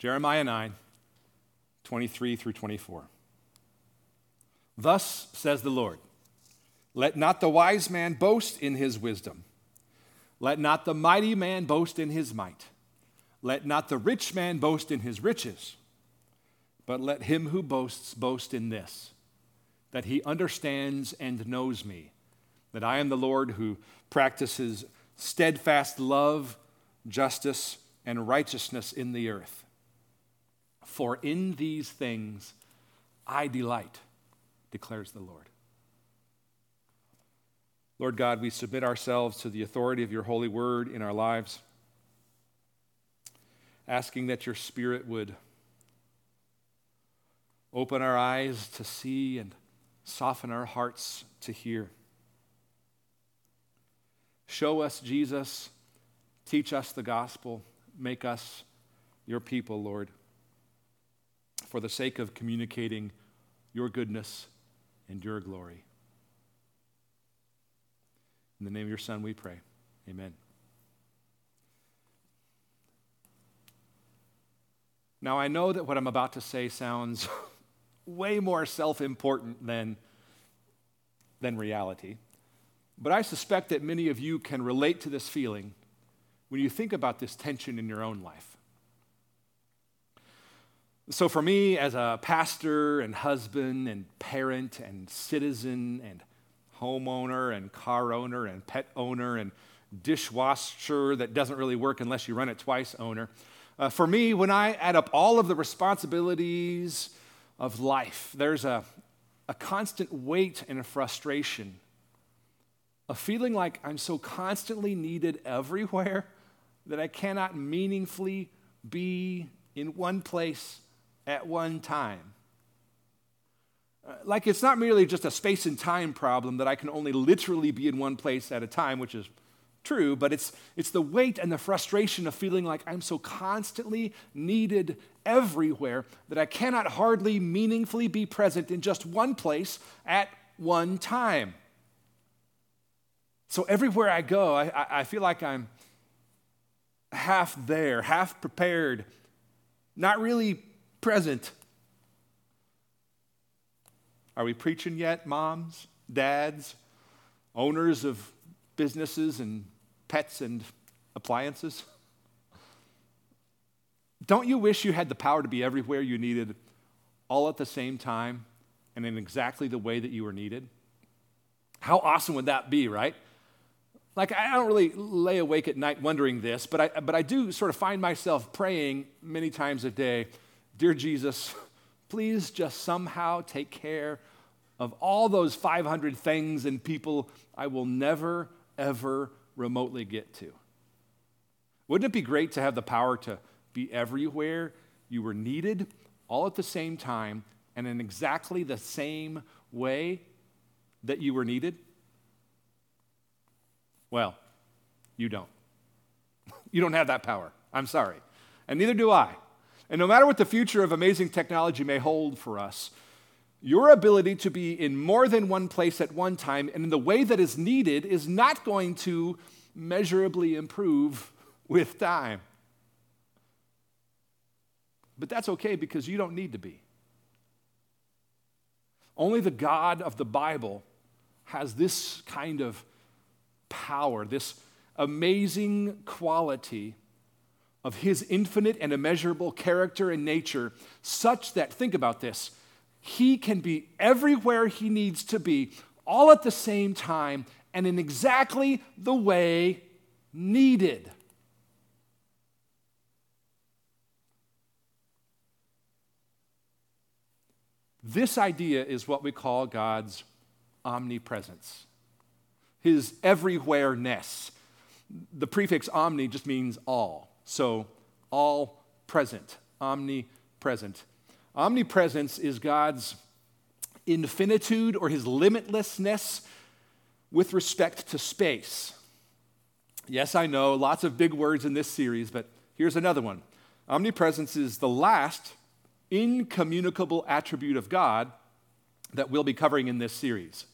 Jeremiah 9, 23 through 24. Thus says the Lord Let not the wise man boast in his wisdom, let not the mighty man boast in his might, let not the rich man boast in his riches, but let him who boasts boast in this, that he understands and knows me, that I am the Lord who practices steadfast love, justice, and righteousness in the earth. For in these things I delight, declares the Lord. Lord God, we submit ourselves to the authority of your holy word in our lives, asking that your spirit would open our eyes to see and soften our hearts to hear. Show us Jesus, teach us the gospel, make us your people, Lord for the sake of communicating your goodness and your glory. In the name of your Son, we pray. Amen. Now, I know that what I'm about to say sounds way more self important than, than reality, but I suspect that many of you can relate to this feeling when you think about this tension in your own life. So, for me, as a pastor and husband and parent and citizen and homeowner and car owner and pet owner and dishwasher that doesn't really work unless you run it twice owner, uh, for me, when I add up all of the responsibilities of life, there's a, a constant weight and a frustration, a feeling like I'm so constantly needed everywhere that I cannot meaningfully be in one place at one time. Like it's not merely just a space and time problem that I can only literally be in one place at a time, which is true, but it's, it's the weight and the frustration of feeling like I'm so constantly needed everywhere that I cannot hardly meaningfully be present in just one place at one time. So everywhere I go, I, I feel like I'm half there, half prepared, not really present. Are we preaching yet, moms, dads, owners of businesses and pets and appliances? Don't you wish you had the power to be everywhere you needed all at the same time and in exactly the way that you were needed? How awesome would that be, right? Like, I don't really lay awake at night wondering this, but I, but I do sort of find myself praying many times a day Dear Jesus, please just somehow take care of all those 500 things and people I will never, ever remotely get to. Wouldn't it be great to have the power to be everywhere you were needed, all at the same time, and in exactly the same way that you were needed? Well, you don't. You don't have that power. I'm sorry. And neither do I. And no matter what the future of amazing technology may hold for us, your ability to be in more than one place at one time and in the way that is needed is not going to measurably improve with time. But that's okay because you don't need to be. Only the God of the Bible has this kind of power, this amazing quality of his infinite and immeasurable character and nature, such that, think about this, he can be everywhere he needs to be, all at the same time, and in exactly the way needed. This idea is what we call God's omnipresence, his everywhereness. The prefix omni just means all. So, all present, omnipresent. Omnipresence is God's infinitude or his limitlessness with respect to space. Yes, I know, lots of big words in this series, but here's another one. Omnipresence is the last incommunicable attribute of God that we'll be covering in this series,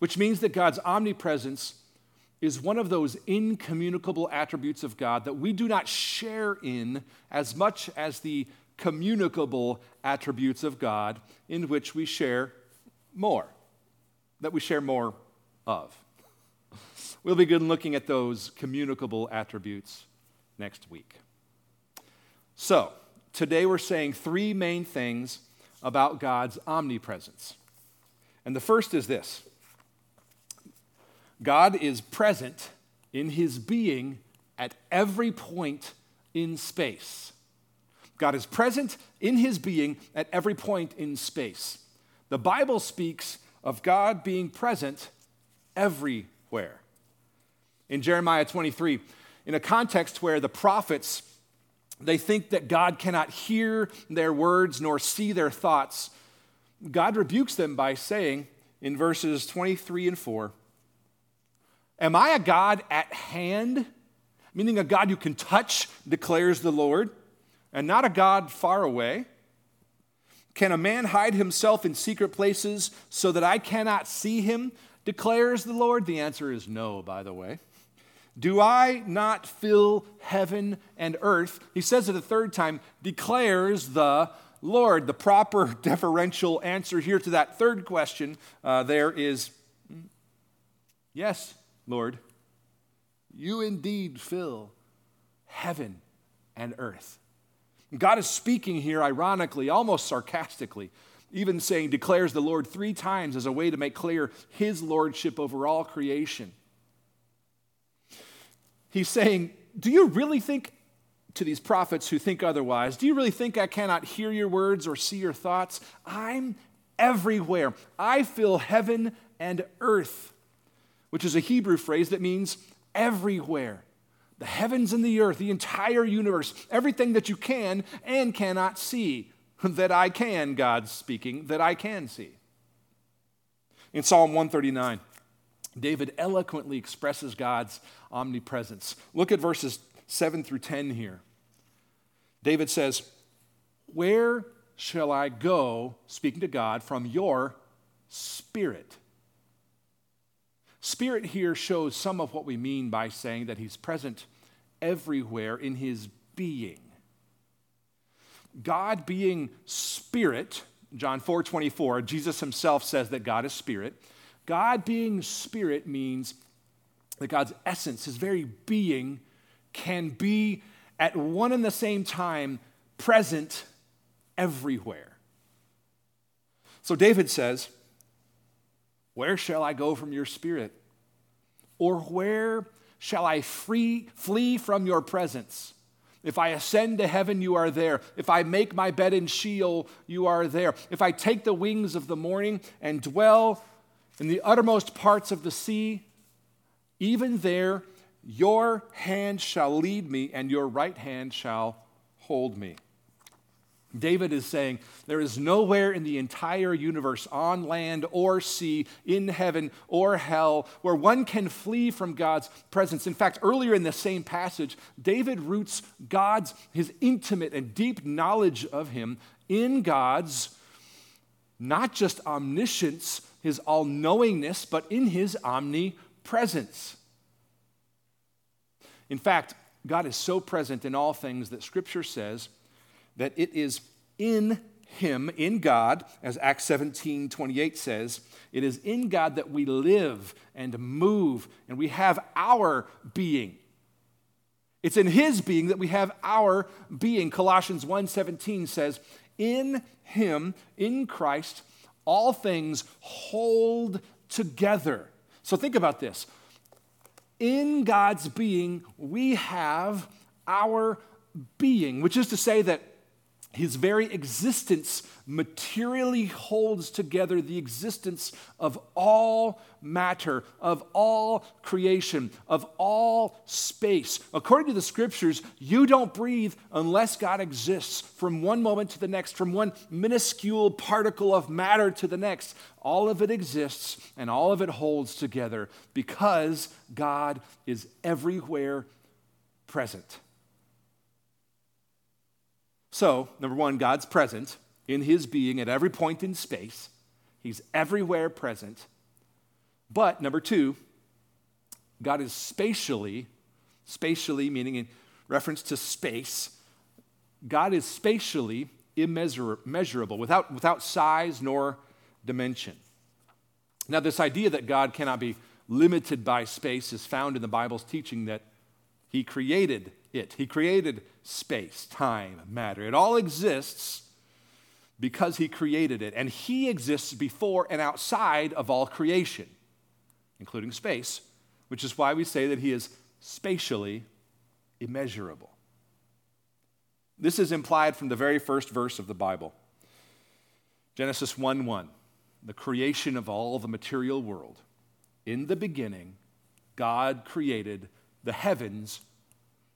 which means that God's omnipresence is one of those incommunicable attributes of God that we do not share in as much as the communicable attributes of God in which we share more, that we share more of. We'll begin looking at those communicable attributes next week. So, today we're saying three main things about God's omnipresence. And the first is this God is present in his being at every point in space. God is present in his being at every point in space. The Bible speaks of God being present everywhere. In Jeremiah 23, in a context where the prophets they think that God cannot hear their words nor see their thoughts, God rebukes them by saying in verses 23 and 4, Am I a God at hand? Meaning a God you can touch, declares the Lord, and not a God far away. Can a man hide himself in secret places so that I cannot see him? declares the Lord? The answer is no, by the way. Do I not fill heaven and earth? He says it a third time, declares the Lord. The proper deferential answer here to that third question uh, there is yes, Lord. You indeed fill heaven and earth. God is speaking here, ironically, almost sarcastically, even saying, declares the Lord three times as a way to make clear his lordship over all creation. He's saying, Do you really think, to these prophets who think otherwise, do you really think I cannot hear your words or see your thoughts? I'm everywhere. I fill heaven and earth, which is a Hebrew phrase that means everywhere. The heavens and the earth, the entire universe, everything that you can and cannot see, that I can, God's speaking, that I can see. In Psalm 139, David eloquently expresses God's omnipresence. Look at verses 7 through 10 here. David says, Where shall I go, speaking to God, from your spirit? Spirit here shows some of what we mean by saying that he's present everywhere in his being. God being spirit, John 4 24, Jesus himself says that God is spirit. God being spirit means that God's essence, his very being, can be at one and the same time present everywhere. So David says, Where shall I go from your spirit? Or where shall I free, flee from your presence? If I ascend to heaven, you are there. If I make my bed in Sheol, you are there. If I take the wings of the morning and dwell in the uttermost parts of the sea, even there your hand shall lead me, and your right hand shall hold me. David is saying, There is nowhere in the entire universe, on land or sea, in heaven or hell, where one can flee from God's presence. In fact, earlier in the same passage, David roots God's, his intimate and deep knowledge of him, in God's not just omniscience, his all knowingness, but in his omnipresence. In fact, God is so present in all things that Scripture says that it is in him, in God, as Acts 17 28 says, it is in God that we live and move and we have our being. It's in his being that we have our being. Colossians 1:17 says, "In him, in Christ, all things hold together. So think about this. In God's being, we have our being, which is to say that his very existence materially holds together the existence of all matter, of all creation, of all space. According to the scriptures, you don't breathe unless God exists from one moment to the next, from one minuscule particle of matter to the next. All of it exists and all of it holds together because God is everywhere present. So, number one, God's present in his being at every point in space. He's everywhere present. But number two, God is spatially, spatially meaning in reference to space, God is spatially immeasurable, without, without size nor dimension. Now, this idea that God cannot be limited by space is found in the Bible's teaching that He created it. He created space, time, matter. It all exists because He created it. And He exists before and outside of all creation, including space, which is why we say that He is spatially immeasurable. This is implied from the very first verse of the Bible Genesis 1 1, the creation of all the material world. In the beginning, God created the heavens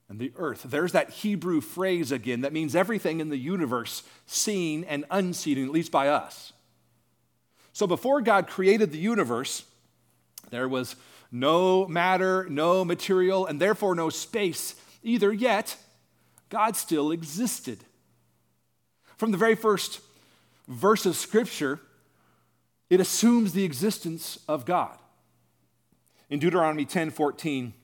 and the earth. There's that Hebrew phrase again that means everything in the universe, seen and unseen, at least by us. So before God created the universe, there was no matter, no material, and therefore no space either, yet God still existed. From the very first verse of Scripture, it assumes the existence of God. In Deuteronomy 10 14,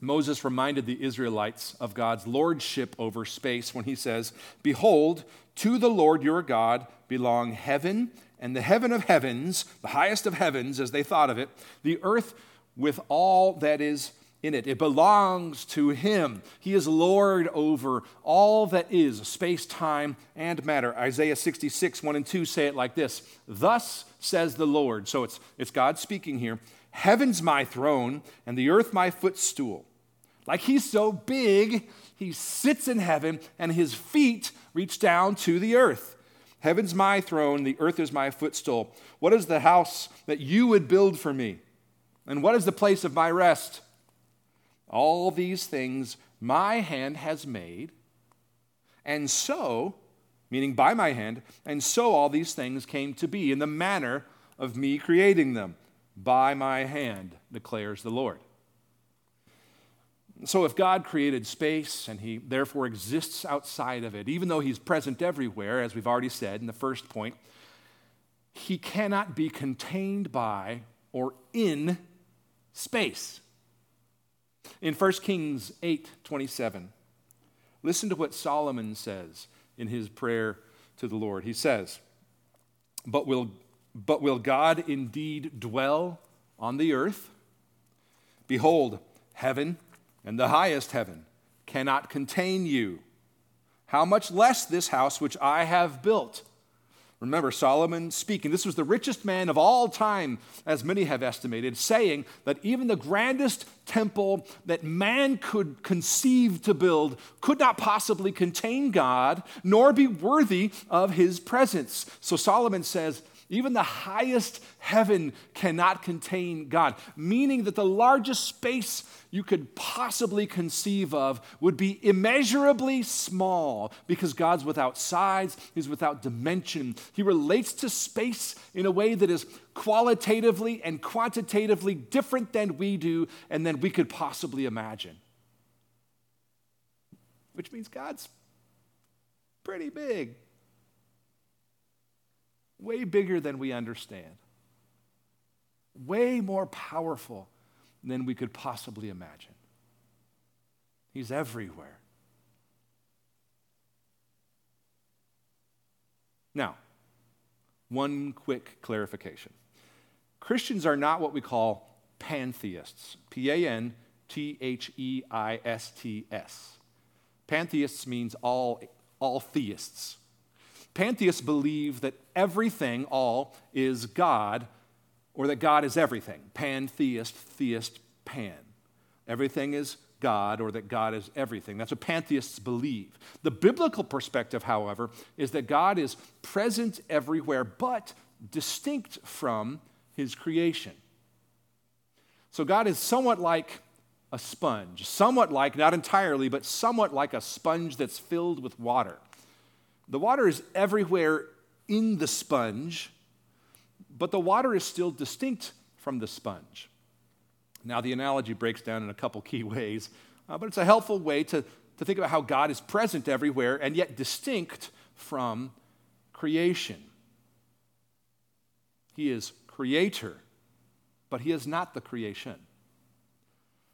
Moses reminded the Israelites of God's lordship over space when he says, Behold, to the Lord your God belong heaven and the heaven of heavens, the highest of heavens, as they thought of it, the earth with all that is in it. It belongs to him. He is Lord over all that is space, time, and matter. Isaiah 66, 1 and 2 say it like this Thus says the Lord. So it's, it's God speaking here Heaven's my throne, and the earth my footstool. Like he's so big, he sits in heaven, and his feet reach down to the earth. Heaven's my throne, the earth is my footstool. What is the house that you would build for me? And what is the place of my rest? All these things my hand has made, and so, meaning by my hand, and so all these things came to be in the manner of me creating them. By my hand, declares the Lord. So, if God created space and He therefore exists outside of it, even though He's present everywhere, as we've already said in the first point, He cannot be contained by or in space. In 1 Kings 8 27, listen to what Solomon says in his prayer to the Lord. He says, But will, but will God indeed dwell on the earth? Behold, heaven and the highest heaven cannot contain you. How much less this house which I have built? Remember, Solomon speaking, this was the richest man of all time, as many have estimated, saying that even the grandest temple that man could conceive to build could not possibly contain God, nor be worthy of his presence. So Solomon says, even the highest heaven cannot contain God, meaning that the largest space you could possibly conceive of would be immeasurably small because God's without size, He's without dimension. He relates to space in a way that is qualitatively and quantitatively different than we do and than we could possibly imagine. Which means God's pretty big way bigger than we understand, way more powerful than we could possibly imagine. He's everywhere. Now, one quick clarification Christians are not what we call pantheists, P A N T H E I S T S. Pantheists means all, all theists. Pantheists believe that everything, all, is God, or that God is everything. Pantheist, theist, pan. Everything is God, or that God is everything. That's what pantheists believe. The biblical perspective, however, is that God is present everywhere, but distinct from his creation. So God is somewhat like a sponge, somewhat like, not entirely, but somewhat like a sponge that's filled with water. The water is everywhere in the sponge, but the water is still distinct from the sponge. Now, the analogy breaks down in a couple key ways, uh, but it's a helpful way to, to think about how God is present everywhere and yet distinct from creation. He is creator, but he is not the creation.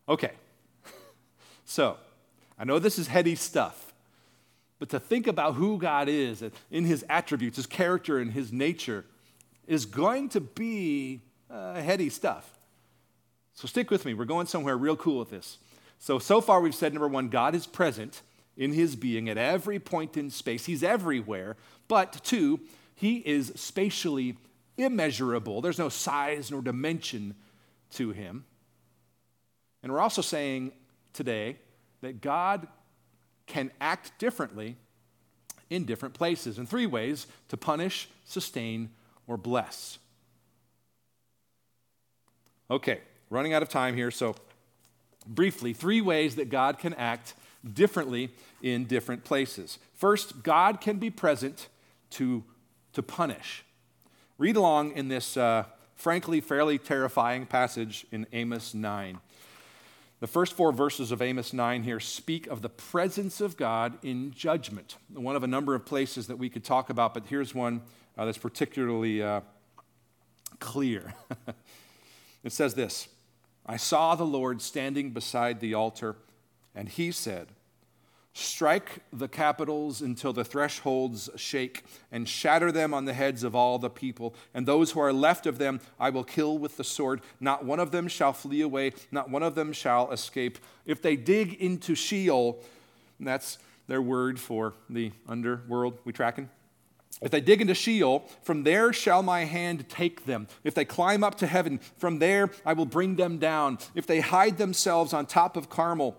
Okay, so I know this is heady stuff. But to think about who God is in his attributes, his character, and his nature is going to be uh, heady stuff. So stick with me. We're going somewhere real cool with this. So, so far we've said number one, God is present in his being at every point in space. He's everywhere. But two, he is spatially immeasurable. There's no size nor dimension to him. And we're also saying today that God can act differently in different places in three ways to punish, sustain, or bless. Okay, running out of time here, so briefly, three ways that God can act differently in different places. First, God can be present to, to punish. Read along in this, uh, frankly, fairly terrifying passage in Amos 9. The first four verses of Amos 9 here speak of the presence of God in judgment. One of a number of places that we could talk about, but here's one uh, that's particularly uh, clear. it says this I saw the Lord standing beside the altar, and he said, Strike the capitals until the thresholds shake, and shatter them on the heads of all the people. And those who are left of them I will kill with the sword. Not one of them shall flee away, not one of them shall escape. If they dig into Sheol, that's their word for the underworld. We tracking? If they dig into Sheol, from there shall my hand take them. If they climb up to heaven, from there I will bring them down. If they hide themselves on top of Carmel,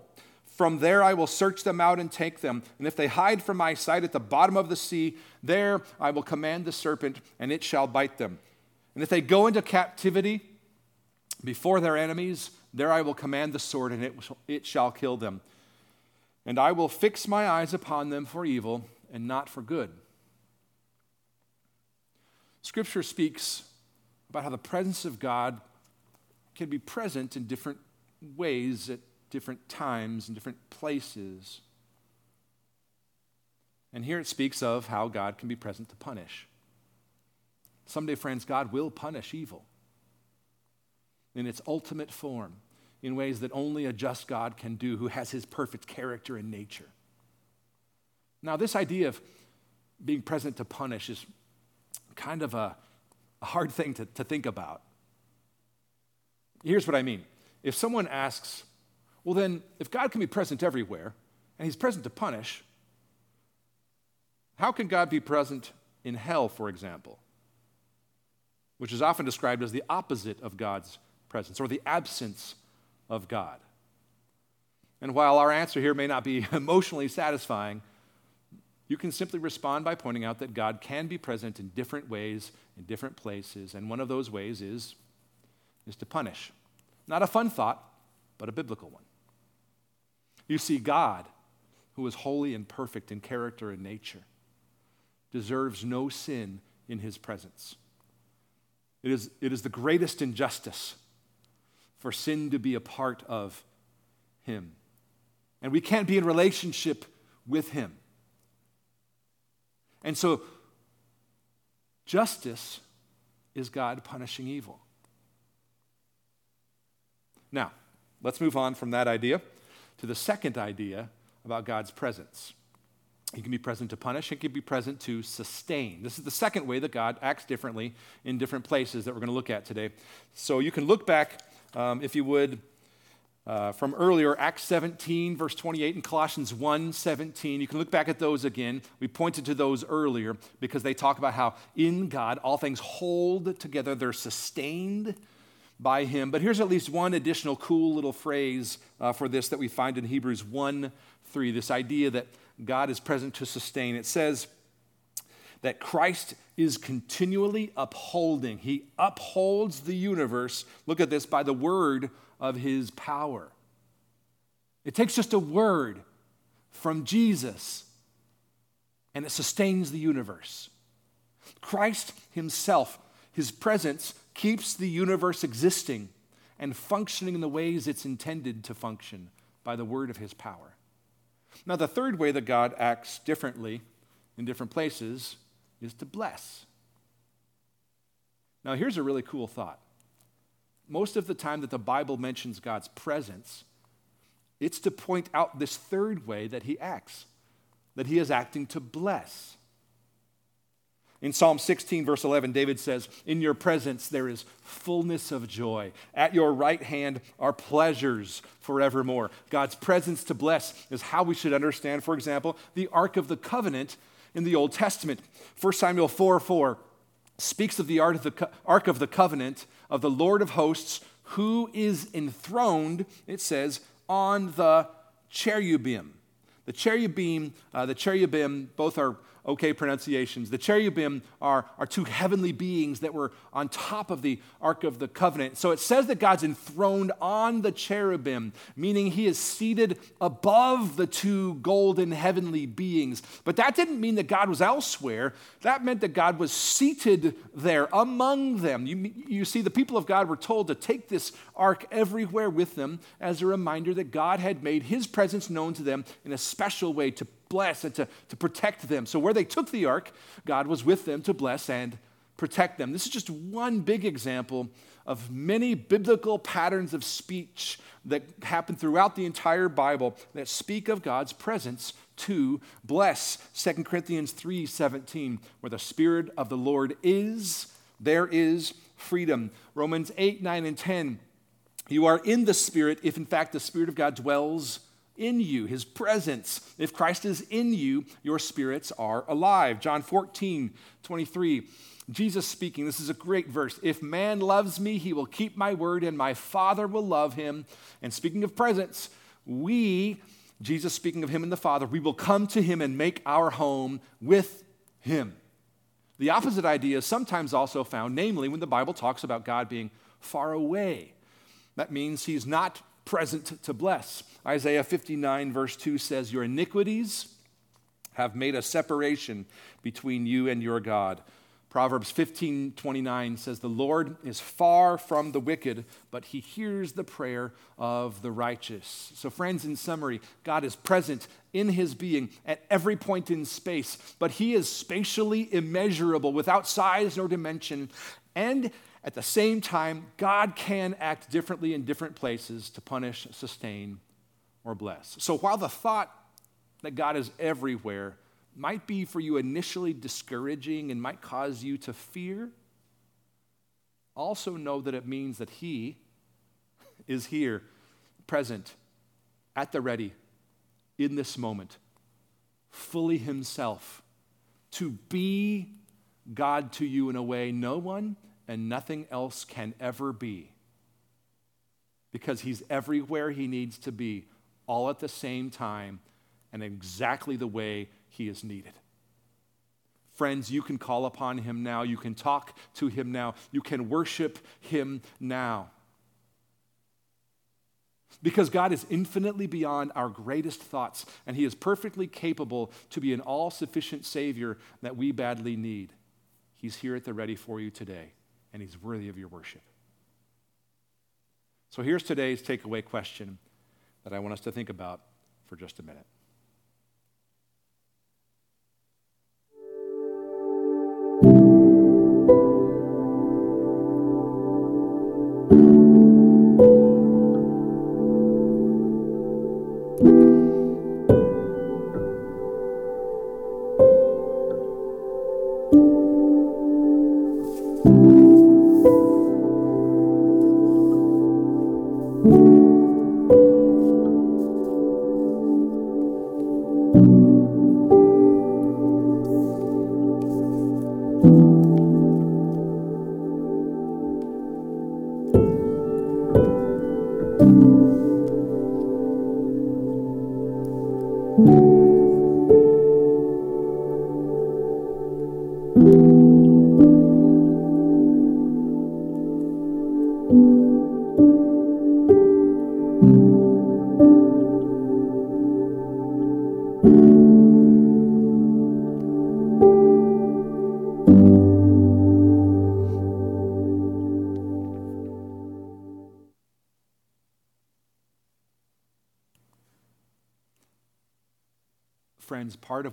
from there I will search them out and take them. And if they hide from my sight at the bottom of the sea, there I will command the serpent, and it shall bite them. And if they go into captivity before their enemies, there I will command the sword, and it, shall kill them. And I will fix my eyes upon them for evil and not for good. Scripture speaks about how the presence of God can be present in different ways at different times and different places. And here it speaks of how God can be present to punish. Someday, friends, God will punish evil in its ultimate form in ways that only a just God can do who has his perfect character and nature. Now, this idea of being present to punish is kind of a, a hard thing to, to think about. Here's what I mean. If someone asks, well, then, if God can be present everywhere and he's present to punish, how can God be present in hell, for example? Which is often described as the opposite of God's presence or the absence of God. And while our answer here may not be emotionally satisfying, you can simply respond by pointing out that God can be present in different ways, in different places, and one of those ways is, is to punish. Not a fun thought, but a biblical one. You see, God, who is holy and perfect in character and nature, deserves no sin in his presence. It is, it is the greatest injustice for sin to be a part of him. And we can't be in relationship with him. And so, justice is God punishing evil. Now, let's move on from that idea to the second idea about God's presence. He can be present to punish, he can be present to sustain. This is the second way that God acts differently in different places that we're going to look at today. So you can look back, um, if you would, uh, from earlier, Acts 17, verse 28, and Colossians 1 17. You can look back at those again. We pointed to those earlier because they talk about how in God all things hold together, they're sustained by him. But here's at least one additional cool little phrase uh, for this that we find in Hebrews 1 3, this idea that God is present to sustain. It says that Christ is continually upholding, he upholds the universe. Look at this by the word of his power. It takes just a word from Jesus and it sustains the universe. Christ himself, his presence keeps the universe existing and functioning in the ways it's intended to function by the word of his power. Now, the third way that God acts differently in different places is to bless. Now, here's a really cool thought. Most of the time that the Bible mentions God's presence, it's to point out this third way that he acts. that he is acting to bless. In Psalm 16, verse 11, David says, In your presence there is fullness of joy. At your right hand are pleasures forevermore. God's presence to bless is how we should understand, for example, the Ark of the Covenant in the Old Testament. 1 Samuel 4 4 speaks of the Ark of the, Covenant of the Lord of hosts, who is enthroned, it says, on the cherubim. The cherubim, uh, the cherubim, both are okay pronunciations. The cherubim are, are two heavenly beings that were on top of the Ark of the Covenant. So it says that God's enthroned on the cherubim, meaning he is seated above the two golden heavenly beings. But that didn't mean that God was elsewhere. That meant that God was seated there among them. You, you see, the people of God were told to take this ark everywhere with them as a reminder that God had made his presence known to them in a special way to bless and to, to protect them. So, where they took the ark, God was with them to bless and protect them. This is just one big example of many biblical patterns of speech that happen throughout the entire Bible that speak of God's presence to bless. 2 Corinthians 3:17, where the Spirit of the Lord is, there is freedom. Romans 8, 9, and 10. You are in the Spirit if in fact the Spirit of God dwells in you, his presence. If Christ is in you, your spirits are alive. John 14, 23. Jesus speaking, this is a great verse. If man loves me, he will keep my word, and my Father will love him. And speaking of presence, we, Jesus speaking of him and the Father, we will come to him and make our home with him. The opposite idea is sometimes also found, namely when the Bible talks about God being far away. That means he's not present to bless. Isaiah 59, verse 2 says, Your iniquities have made a separation between you and your God. Proverbs 15, 29 says, The Lord is far from the wicked, but he hears the prayer of the righteous. So, friends, in summary, God is present in his being at every point in space, but he is spatially immeasurable without size nor dimension. And at the same time, God can act differently in different places to punish, sustain, or bless. So while the thought that God is everywhere might be for you initially discouraging and might cause you to fear, also know that it means that He is here, present, at the ready, in this moment, fully Himself, to be God to you in a way no one and nothing else can ever be. Because he's everywhere he needs to be, all at the same time, and exactly the way he is needed. Friends, you can call upon him now. You can talk to him now. You can worship him now. Because God is infinitely beyond our greatest thoughts, and He is perfectly capable to be an all sufficient Savior that we badly need. He's here at the ready for you today and he's worthy of your worship. So here's today's takeaway question that I want us to think about for just a minute.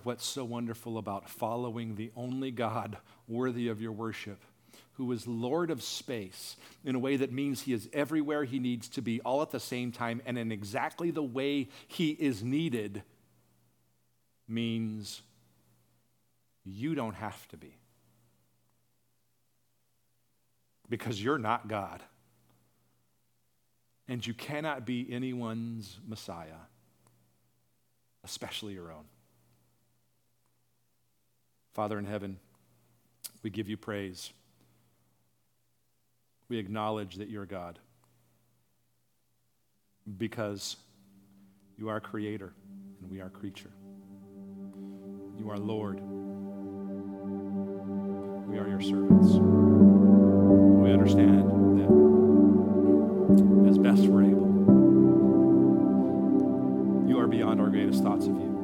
What's so wonderful about following the only God worthy of your worship, who is Lord of space in a way that means he is everywhere he needs to be, all at the same time, and in exactly the way he is needed, means you don't have to be. Because you're not God. And you cannot be anyone's Messiah, especially your own. Father in heaven, we give you praise. We acknowledge that you're God because you are creator and we are creature. You are Lord. We are your servants. We understand that as best we're able, you are beyond our greatest thoughts of you.